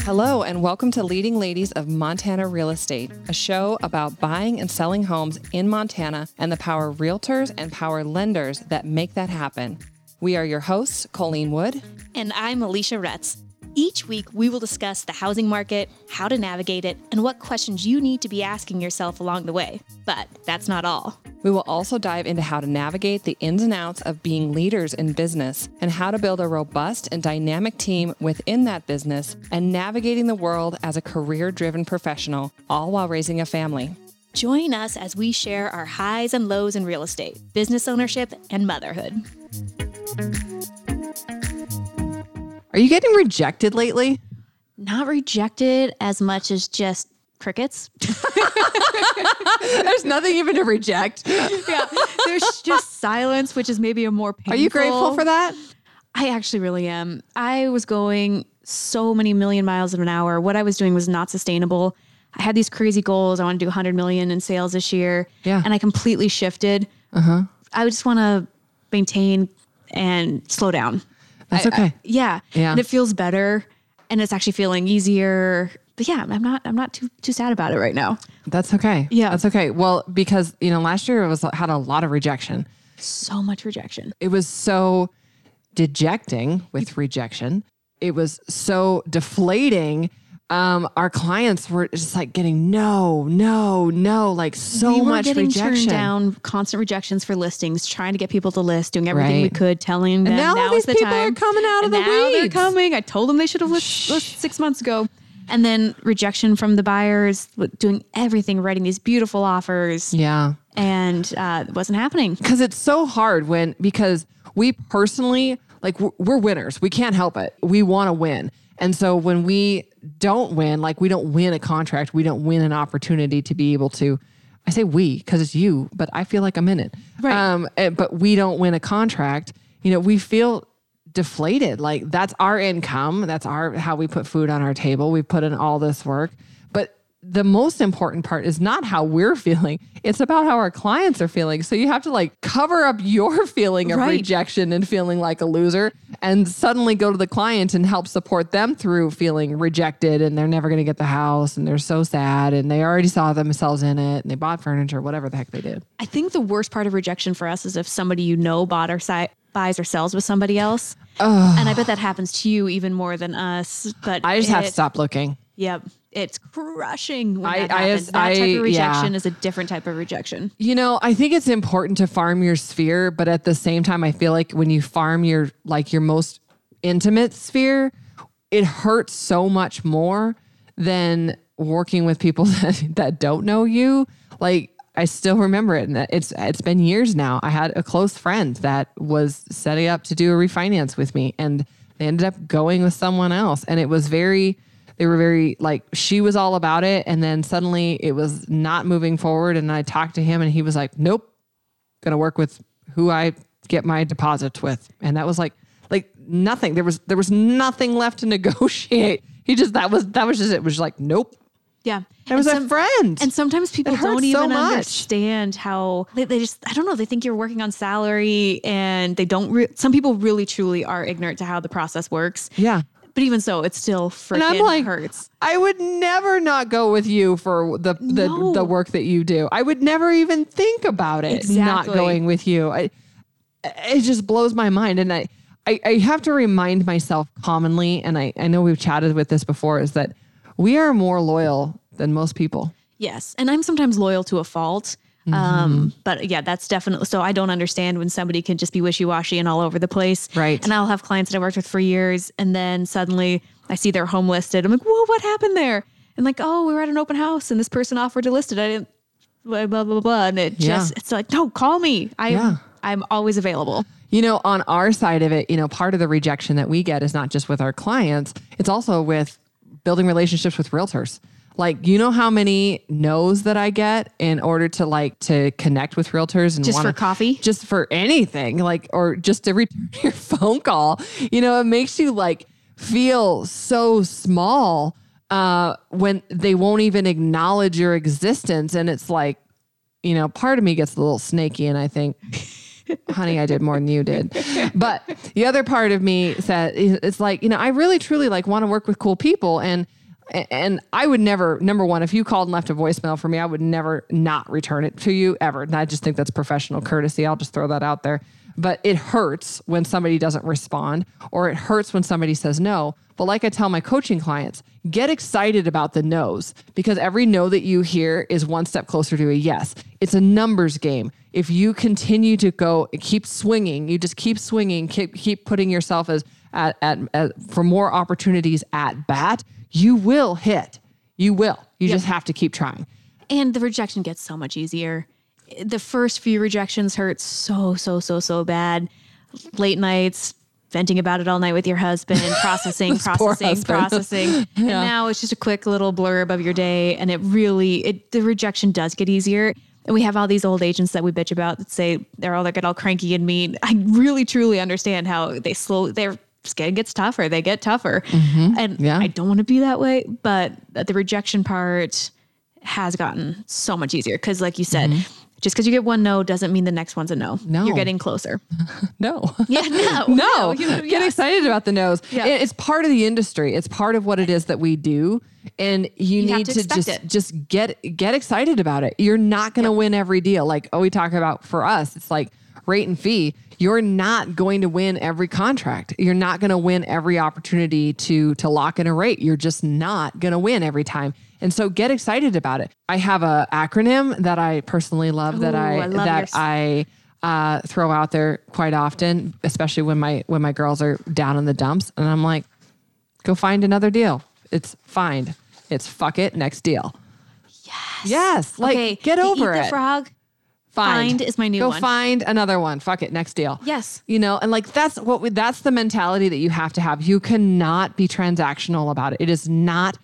Hello, and welcome to Leading Ladies of Montana Real Estate, a show about buying and selling homes in Montana and the power realtors and power lenders that make that happen. We are your hosts, Colleen Wood. And I'm Alicia Retz. Each week, we will discuss the housing market, how to navigate it, and what questions you need to be asking yourself along the way. But that's not all. We will also dive into how to navigate the ins and outs of being leaders in business and how to build a robust and dynamic team within that business and navigating the world as a career driven professional, all while raising a family. Join us as we share our highs and lows in real estate, business ownership, and motherhood. Are you getting rejected lately? Not rejected as much as just crickets. There's nothing even to reject. yeah. There's just silence, which is maybe a more painful. Are you grateful for that? I actually really am. I was going so many million miles in an hour. What I was doing was not sustainable. I had these crazy goals. I want to do 100 million in sales this year. Yeah. And I completely shifted. Uh-huh. I just want to maintain and slow down. That's I- okay. I- yeah. Yeah. And it feels better and it's actually feeling easier. But yeah, I'm not I'm not too too sad about it right now. That's okay. Yeah. That's okay. Well, because, you know, last year it was had a lot of rejection. So much rejection. It was so dejecting with rejection. It was so deflating. Um, our clients were just like getting no, no, no, like so we were much getting rejection. turned down, constant rejections for listings, trying to get people to list, doing everything we could, telling them now all now these is the people time. are coming out of And the now they're coming. I told them they should have list, listed six months ago. And then rejection from the buyers, doing everything, writing these beautiful offers, Yeah. and uh, it wasn't happening. because it's so hard when because we personally like we're, we're winners. We can't help it. We want to win. And so when we don't win like we don't win a contract. We don't win an opportunity to be able to i say we because it's you but i feel like i'm in it. Right. um but we don't win a contract. You know we feel deflated. Like that's our income. That's our how we put food on our table. We put in all this work. But the most important part is not how we're feeling. It's about how our clients are feeling. So you have to like cover up your feeling of Right. rejection and feeling like a loser and suddenly go to the client and help support them through feeling rejected and they're never going to get the house and they're so sad and they already saw themselves in it and they bought furniture whatever the heck they did. I think the worst part of rejection for us is if somebody you know bought our si- buys or sells with somebody else. And I bet that happens to you even more than us. But i just have to stop looking Yep. It's crushing when I- that I happens. has- that type I- of rejection yeah. is a different type of rejection. You know, I think it's important to farm your sphere, but at the same time, I feel like when you farm your like your most intimate sphere, it hurts so much more than working with people that, that don't know you. Like I still remember it, and it's it's been years now. I had a close friend that was setting up to do a refinance with me, and they ended up going with someone else, and it was very they were very like she was all about it and then suddenly it was not moving forward and i talked to him and he was like nope gonna work with who i get my deposits with. And that was like like nothing. There was there was nothing left to negotiate. He just that was that was just it. Was just like nope Yeah. that was and a friend And sometimes people don't even much. understand how they, they just, I don't know, they think you're working on salary and they don't, re- some people really truly are ignorant to how the process works. yeah But even so, it still freaking like hurts. i would never not go with you for the the, No. the work that you do i would never even think about it not going with you I, it just blows my mind and I, I i have to remind myself commonly and i i know we've chatted with this before is that we are more loyal than most people Yes. And I'm sometimes loyal to a fault. Mm-hmm. Um, but yeah, that's definitely so I don't understand when somebody can just be wishy-washy and all over the place. Right. And I'll have clients that I worked with for years and then suddenly I see their home listed. I'm like, whoa, what happened there? And like, oh, we were at an open house and this person offered to list it. I didn't blah blah blah blah. And it Yeah. just it's like, no, call me. I Yeah. I'm always available. You know, on our side of it, you know, part of the rejection that we get is not just with our clients, it's also with building relationships with realtors. Like, you know how many no's that I get in order to like to connect with realtors and Just wanna- for coffee? just for anything, like, or just to return your phone call. You know, it makes you like feel so small uh, when they won't even acknowledge your existence. And it's like, you know, part of me gets a little snaky and I think, honey, I did more than you did. But the other part of me said, it's like, you know, I really truly like want to work with cool people. And, and I would never, number one, if you called and left a voicemail for me, I would never not return it to you ever. And I just think that's professional courtesy. I'll just throw that out there. But it hurts when somebody doesn't respond or it hurts when somebody says no. But like I tell my coaching clients, get excited about the no's because every no that you hear is one step closer to a yes. It's a numbers game. If you continue to go, keep swinging, you just keep swinging, keep, keep putting yourself as at, at, at for more opportunities at bat, you will hit. You will. You yep. just have to keep trying. And the rejection gets so much easier the first few rejections hurt so, so, so, so bad. Late nights, venting about it all night with your husband, processing, processing, processing. yeah. And now it's just a quick little blurb of your day. And it really, it the rejection does get easier. And we have all these old agents that we bitch about that say they're all they get all cranky and mean. I really truly understand how they slow their skin gets tougher. They get tougher. Mm-hmm. And yeah. I don't want to be that way. But the rejection part has gotten so much easier. Cause like you said, mm-hmm just because you get one no doesn't mean the next one's a no. No. You're getting closer. no. Yeah, no. no. no. You. Get excited about the no's. Yeah. It's part of the industry. It's part of what it is that we do. And you, you need to, to just it. just get get excited about it. You're not gonna yep. win every deal. Like oh, we talk about for us, it's like rate and fee. You're not going to win every contract. You're not going to win every opportunity to to lock in a rate. You're just not going to win every time. And so get excited about it. I have a acronym that I personally love Ooh, that I, I love that yours. I uh, throw out there quite often, especially when my when my girls are down in the dumps, and I'm like, go find another deal. It's find. It's fuck it. Next deal. Yes. Yes. Like okay. get over eat the it. Frog. Find. find is my new Go one. Go find another one. Fuck it. Next deal. Yes. You know, and like that's what we, that's the mentality that you have to have. You cannot be transactional about it. It is not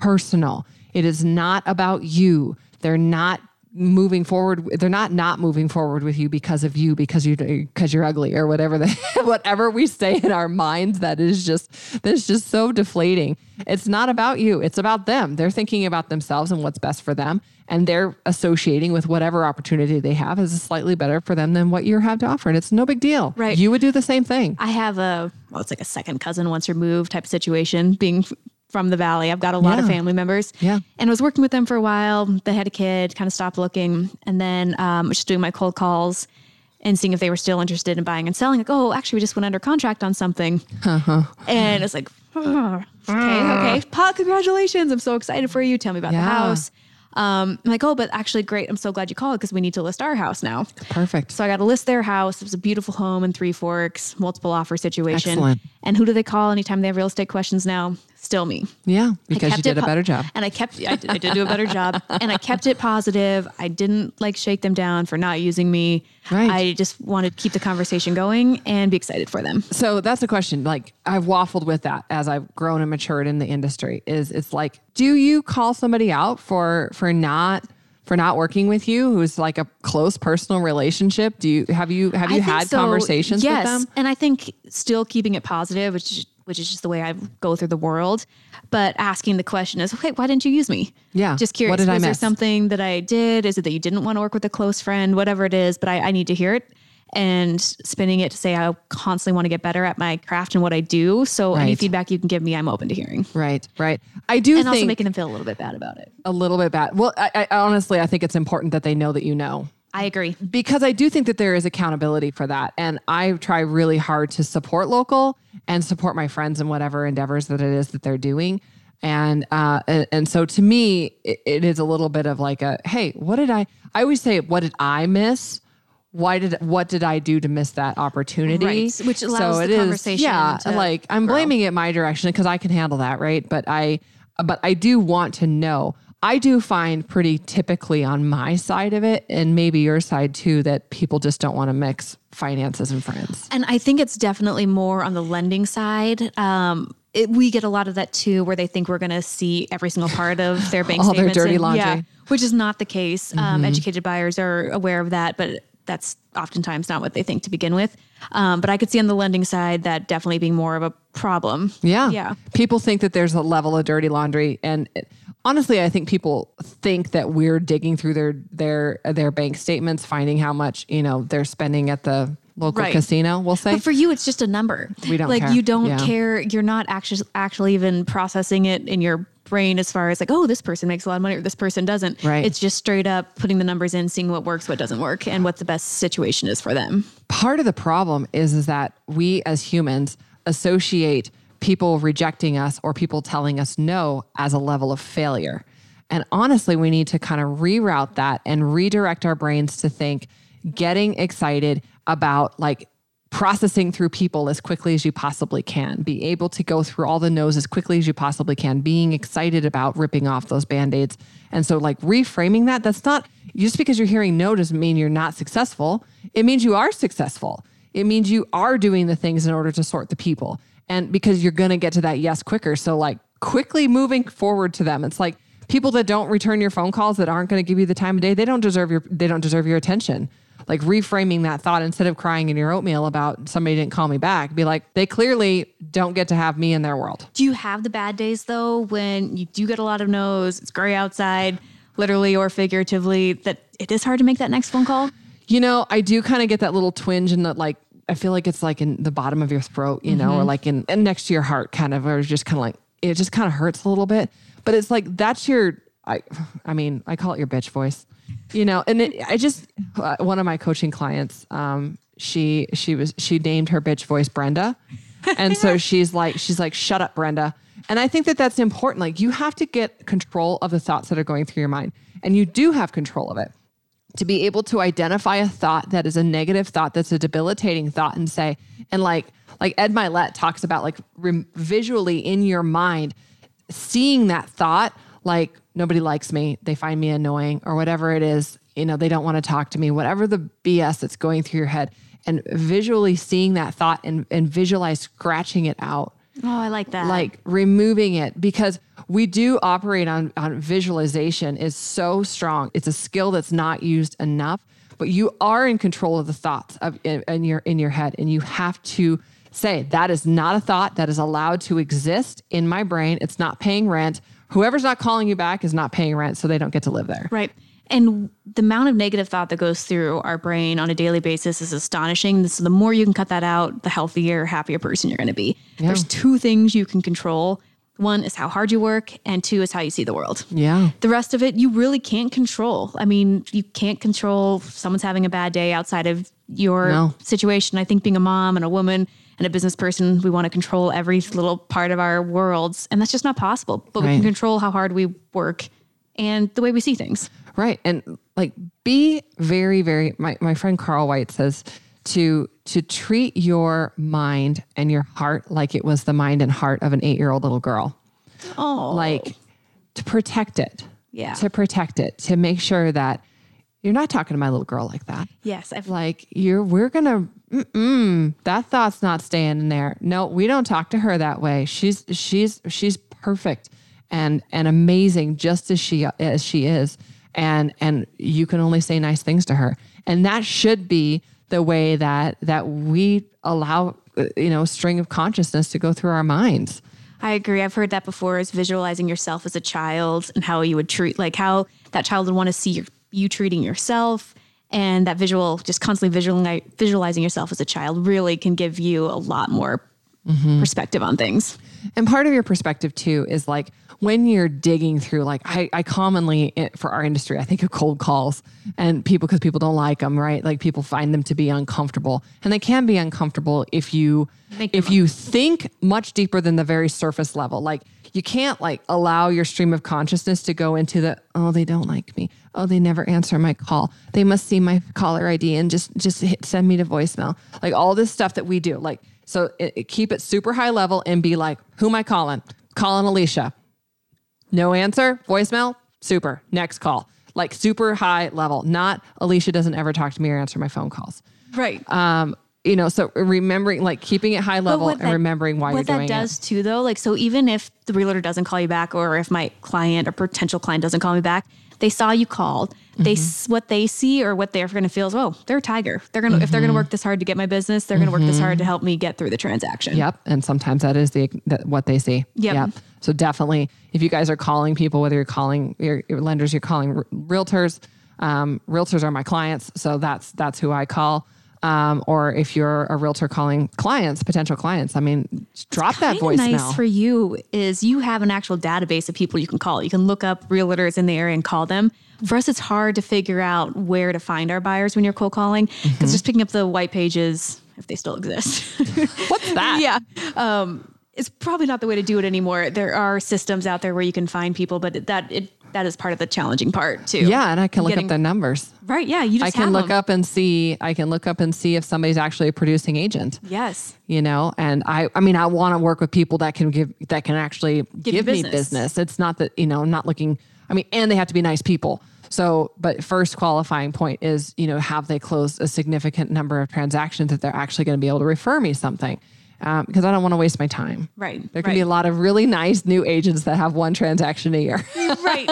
personal. It is not about you. They're not moving forward they're not not moving forward with you because of you because you because you're ugly or whatever the whatever we say in our minds that is just that's just so deflating. It's not about you. It's about them. They're thinking about themselves and what's best for them and they're associating with whatever opportunity they have is slightly better for them than what you have to offer and it's no big deal. Right. You would do the same thing. I have a well it's like a second cousin once removed type of situation being from the valley. I've got a lot yeah. of family members. Yeah. And I was working with them for a while. They had a kid, kind of stopped looking. And then um, just doing my cold calls and seeing if they were still interested in buying and selling. Like, oh, actually, we just went under contract on something. Uh-huh. And it's like, oh, okay, okay. Pa, congratulations. I'm so excited for you. Tell me about yeah. the house. Um, I'm like, oh, but actually, great. I'm so glad you called because we need to list our house now. Perfect. So I got to list their house. It was a beautiful home in Three Forks, multiple offer situation. Excellent. And who do they call anytime they have real estate questions now? Still me. Yeah, because you did po- a better job. And I kept, I did, I did do a better job. And I kept it positive. I didn't like shake them down for not using me. Right. I just wanted to keep the conversation going and be excited for them. So that's a question. Like I've waffled with that as I've grown and matured in the industry. Is it's like, do you call somebody out for for not for not working with you who's like a close personal relationship do you have you have you had so, conversations yes. with them and i think still keeping it positive which which is just the way I go through the world. But asking the question is, okay, why didn't you use me? Yeah. Just curious. What did I there something that I did? Is it that you didn't want to work with a close friend? Whatever it is, but I, I need to hear it. And spinning it to say I constantly want to get better at my craft and what I do. So right. any feedback you can give me, I'm open to hearing. Right, right. I do, and also making them feel a little bit bad about it. A little bit bad. Well, I, I honestly, I think it's important that they know that you know. I agree. Because I do think that there is accountability for that. And I try really hard to support local and support my friends in whatever endeavors that it is that they're doing. And uh, and, and so to me, it, it is a little bit of like a hey, what did I? I always say, what did I miss? Why did what did I do to miss that opportunity? Right, which allows so the conversation. Is, yeah, like I'm grow. blaming it my direction because I can handle that, right? But I, but I do want to know I do find pretty typically on my side of it, and maybe your side too, that people just don't want to mix finances and friends. And I think it's definitely more on the lending side. Um, it, we get a lot of that too, where they think we're going to see every single part of their bank All statements. their dirty and, laundry. Yeah, which is not the case. Um, mm-hmm. Um, educated buyers are aware of that, but that's oftentimes not what they think to begin with. Um, but I could see on the lending side that definitely being more of a problem. Yeah. Yeah. People think that there's a level of dirty laundry and it, honestly, I think people think that we're digging through their their their bank statements, finding how much you know they're spending at the local Right. casino. We'll say. But for you, it's just a number. We don't like care. you don't Yeah. care. You're not actually actually even processing it in your brain as far as like, oh, this person makes a lot of money or this person doesn't. Right. It's just straight up putting the numbers in, seeing what works, what doesn't work, and what the best situation is for them. part of the problem is is that we as humans associate people rejecting us or people telling us no as a level of failure. And honestly, we need to kind of reroute that and redirect our brains to think getting excited about like processing through people as quickly as you possibly can, be able to go through all the no's as quickly as you possibly can, being excited about ripping off those band-aids. And so like reframing that, that's not just because you're hearing no doesn't mean you're not successful. It means you are successful. It means you are doing the things in order to sort the people. And because you're going to get to that yes quicker. So like quickly moving forward to them. It's like people that don't return your phone calls that aren't going to give you the time of day, they don't deserve your they don't deserve your attention like reframing that thought instead of crying in your oatmeal about somebody didn't call me back be like they clearly don't get to have me in their world Do you have the bad days though when you do get a lot of no's, it's gray outside, literally or figuratively, that it is hard to make that next phone call? you know i do kind of get that little twinge in the like i feel like it's like in the bottom of your throat you know or like in and next to your heart kind of or just kind of like it just kind of hurts a little bit. But it's like that's your i i mean i call it your bitch voice you know? And it, i just uh, one of my coaching clients um she she was she named her bitch voice brenda. And so she's like she's like shut up brenda. And i think that that's important. Like you have to get control of the thoughts that are going through your mind. And you do have control of it to be able to identify a thought that is a negative thought that's a debilitating thought and say and like like Ed Mylett talks about like rem- visually in your mind seeing that thought like nobody likes me they find me annoying or whatever it is you know they don't want to talk to me whatever the bs that's going through your head and visually seeing that thought and, and visualize scratching it out Oh, I like that. like removing it because we do operate on on visualization is so strong. It's a skill that's not used enough, but you are in control of the thoughts of in, in your in your head and you have to say that is not a thought that is allowed to exist in my brain. It's not paying rent. Whoever's not calling you back is not paying rent so they don't get to live there. Right. And the amount of negative thought that goes through our brain on a daily basis is astonishing. So the more you can cut that out, the healthier, happier person you're going to be. There's two things you can control. One is how hard you work, and two is how you see the world. Yeah. The rest of it, you really can't control. I mean, you can't control someone's having a bad day outside of your No. situation. I think being a mom and a woman and a business person, we want to control every little part of our worlds, and that's just not possible. But we can control how hard we work and the way we see things. Right. And like be very, very my, my friend Carl White says to to treat your mind and your heart like it was the mind and heart of an eight year old little girl. Oh, Like to protect it. Yeah. To protect it. To make sure that you're not talking to my little girl like that. yes, I've Like you're we're gonna mm-mm, that thought's not staying in there. No, we don't talk to her that way. She's she's she's perfect and and amazing just as she as she is. And and you can only say nice things to her. And that should be the way that that we allow uh, you know string of consciousness to go through our minds. I agree. I've heard that before is visualizing yourself as a child and how you would treat, like how that child would want to see your, you treating yourself. And that visual, just constantly visualizing, visualizing yourself as a child really can give you a lot more perspective on things. And part of your perspective too is like when you're digging through, like I, I commonly for our industry, I think of cold calls and people because people don't like them, right? Like people find them to be uncomfortable, and they can be uncomfortable if you Make if you think much deeper than the very surface level. Like you can't like allow your stream of consciousness to go into the oh they don't like me, oh they never answer my call, they must see my caller ID and just just hit, send me to voicemail, like all this stuff that we do, like. So it, it- keep it super high level and be like, who am I calling? Calling Alicia. No answer, voicemail, super. Next call. Like super high level. Not Alicia doesn't ever talk to me or answer my phone calls. Right. Um, you know, so remembering, like keeping it high level and that- remembering why you're doing it. what that does it. too though like so even if the realtor doesn't call you back or if my client or potential client doesn't call me back they saw you called they Mm-hmm. what they see or what they're going to feel is oh they're a tiger they're going to if they're Mm-hmm. going to work this hard to get my business they're going to work this hard to help me get through the transaction Yep. And sometimes that is the that, what they see. Yep. So definitely, if you guys are calling people, whether you're calling your, your lenders, you're calling r- realtors. Um, realtors are my clients, so that's that's who I call. Um, or if you're a realtor calling clients, potential clients, I mean, drop that voicemail. nice for you is you have an actual database of people you can call. You can look up realtors in the area and call them. For us, it's hard to figure out where to find our buyers when you're cold calling because Mm-hmm. just picking up the white pages, if they still exist. What's that? yeah. Um, it's probably not the way to do it anymore. There are systems out there where you can find people, but that it that is part of the challenging part too. Yeah, and I can look Getting- up the numbers. Right. Yeah. You just I can look them. up and see. I can look up and see if somebody's actually a producing agent. Yes. you know and i i mean i want to work with people that can give that can actually give, me business. business it's not that you know i'm not looking i mean and they have to be nice people so but first qualifying point is you know have they closed a significant number of transactions that they're actually going to be able to refer me something um, because i don't want to waste my time Right, there can be a lot of really nice new agents that have one transaction a year Right.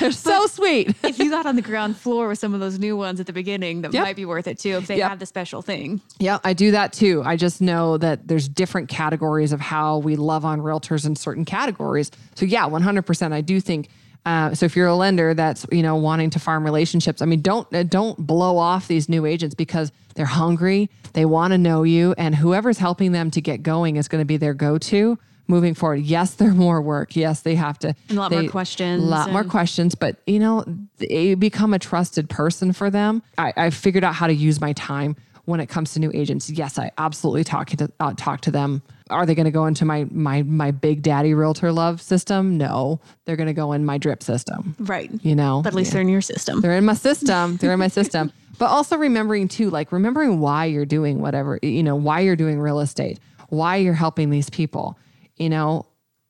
they're so sweet if you got on the ground floor with some of those new ones at the beginning, that Yep. might be worth it too. If they Yep. have the special thing. Yeah, I do that too. I just know that there's different categories of how we love on realtors in certain categories. So yeah, 100%. I do think. Uh, so if you're a lender that's you know wanting to farm relationships, I mean, don't uh, don't blow off these new agents because they're hungry, they want to know you, and whoever's helping them to get going is going to be their go-to moving forward. Yes, they're more work. Yes, they have to And a lot more questions A lot more questions, but you know, you become a trusted person for them. I, I figured out how to use my time when it comes to new agents. Yes, I absolutely talk to uh, talk to them. Are they going to go into my my my big daddy realtor love system? No, they're going to go in my drip system. Right. You know, But at least Yeah. they're in your system. They're in my system. They're in my system. But also remembering too, like remembering why you're doing whatever, you know, why you're doing real estate, why you're helping these people, you know,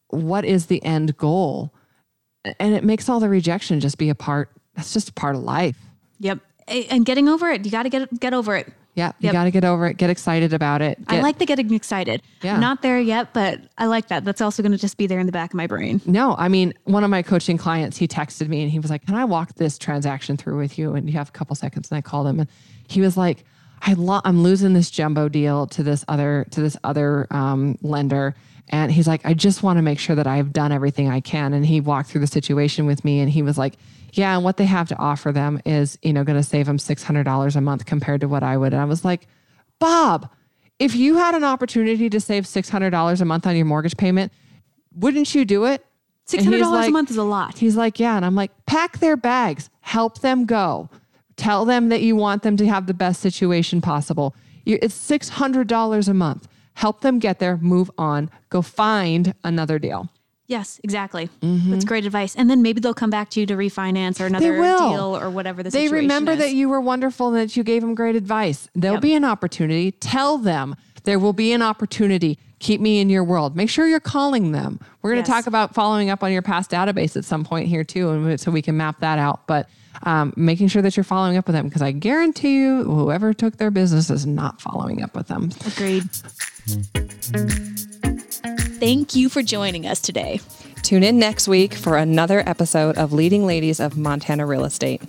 what is the end goal? And it makes all the rejection just be a part. That's just a part of life. Yep. And getting over it. You got to get get over it. Yeah. You Yep. got to get over it. Get excited about it. I like the getting excited. Yeah. Not there yet, but I like that. That's also going to just be there in the back of my brain. No, I mean, one of my coaching clients, he texted me and he was like, Can I walk this transaction through with you? And you have a couple seconds. And I called him and he was like, I lo- I'm losing this jumbo deal to this other to this other um, lender. And he's like, I just want to make sure that I've done everything I can. And he walked through the situation with me and he was like, Yeah, and what they have to offer them is, you know, going to save them $600 a month compared to what I would. And I was like, Bob, if you had an opportunity to save $600 a month on your mortgage payment, wouldn't you do it? $600 he's a month is a lot. He's like, yeah. And I'm like, pack their bags, help them go. Tell them that you want them to have the best situation possible. It's $600 a month. Help them get there, move on, go find another deal. Yes, exactly. Mm-hmm. That's great advice. And then maybe they'll come back to you to refinance or another deal or whatever the They remember is. that you were wonderful and that you gave them great advice. There'll Yep. be an opportunity. Tell them there will be an opportunity. Keep me in your world. Make sure you're calling them. We're going to Yes. talk about following up on your past database at some point here too, and so we can map that out. But um, making sure that you're following up with them because I guarantee you, whoever took their business is not following up with them. Agreed. Thank you for joining us today. Tune in next week for another episode of Leading Ladies of Montana Real Estate.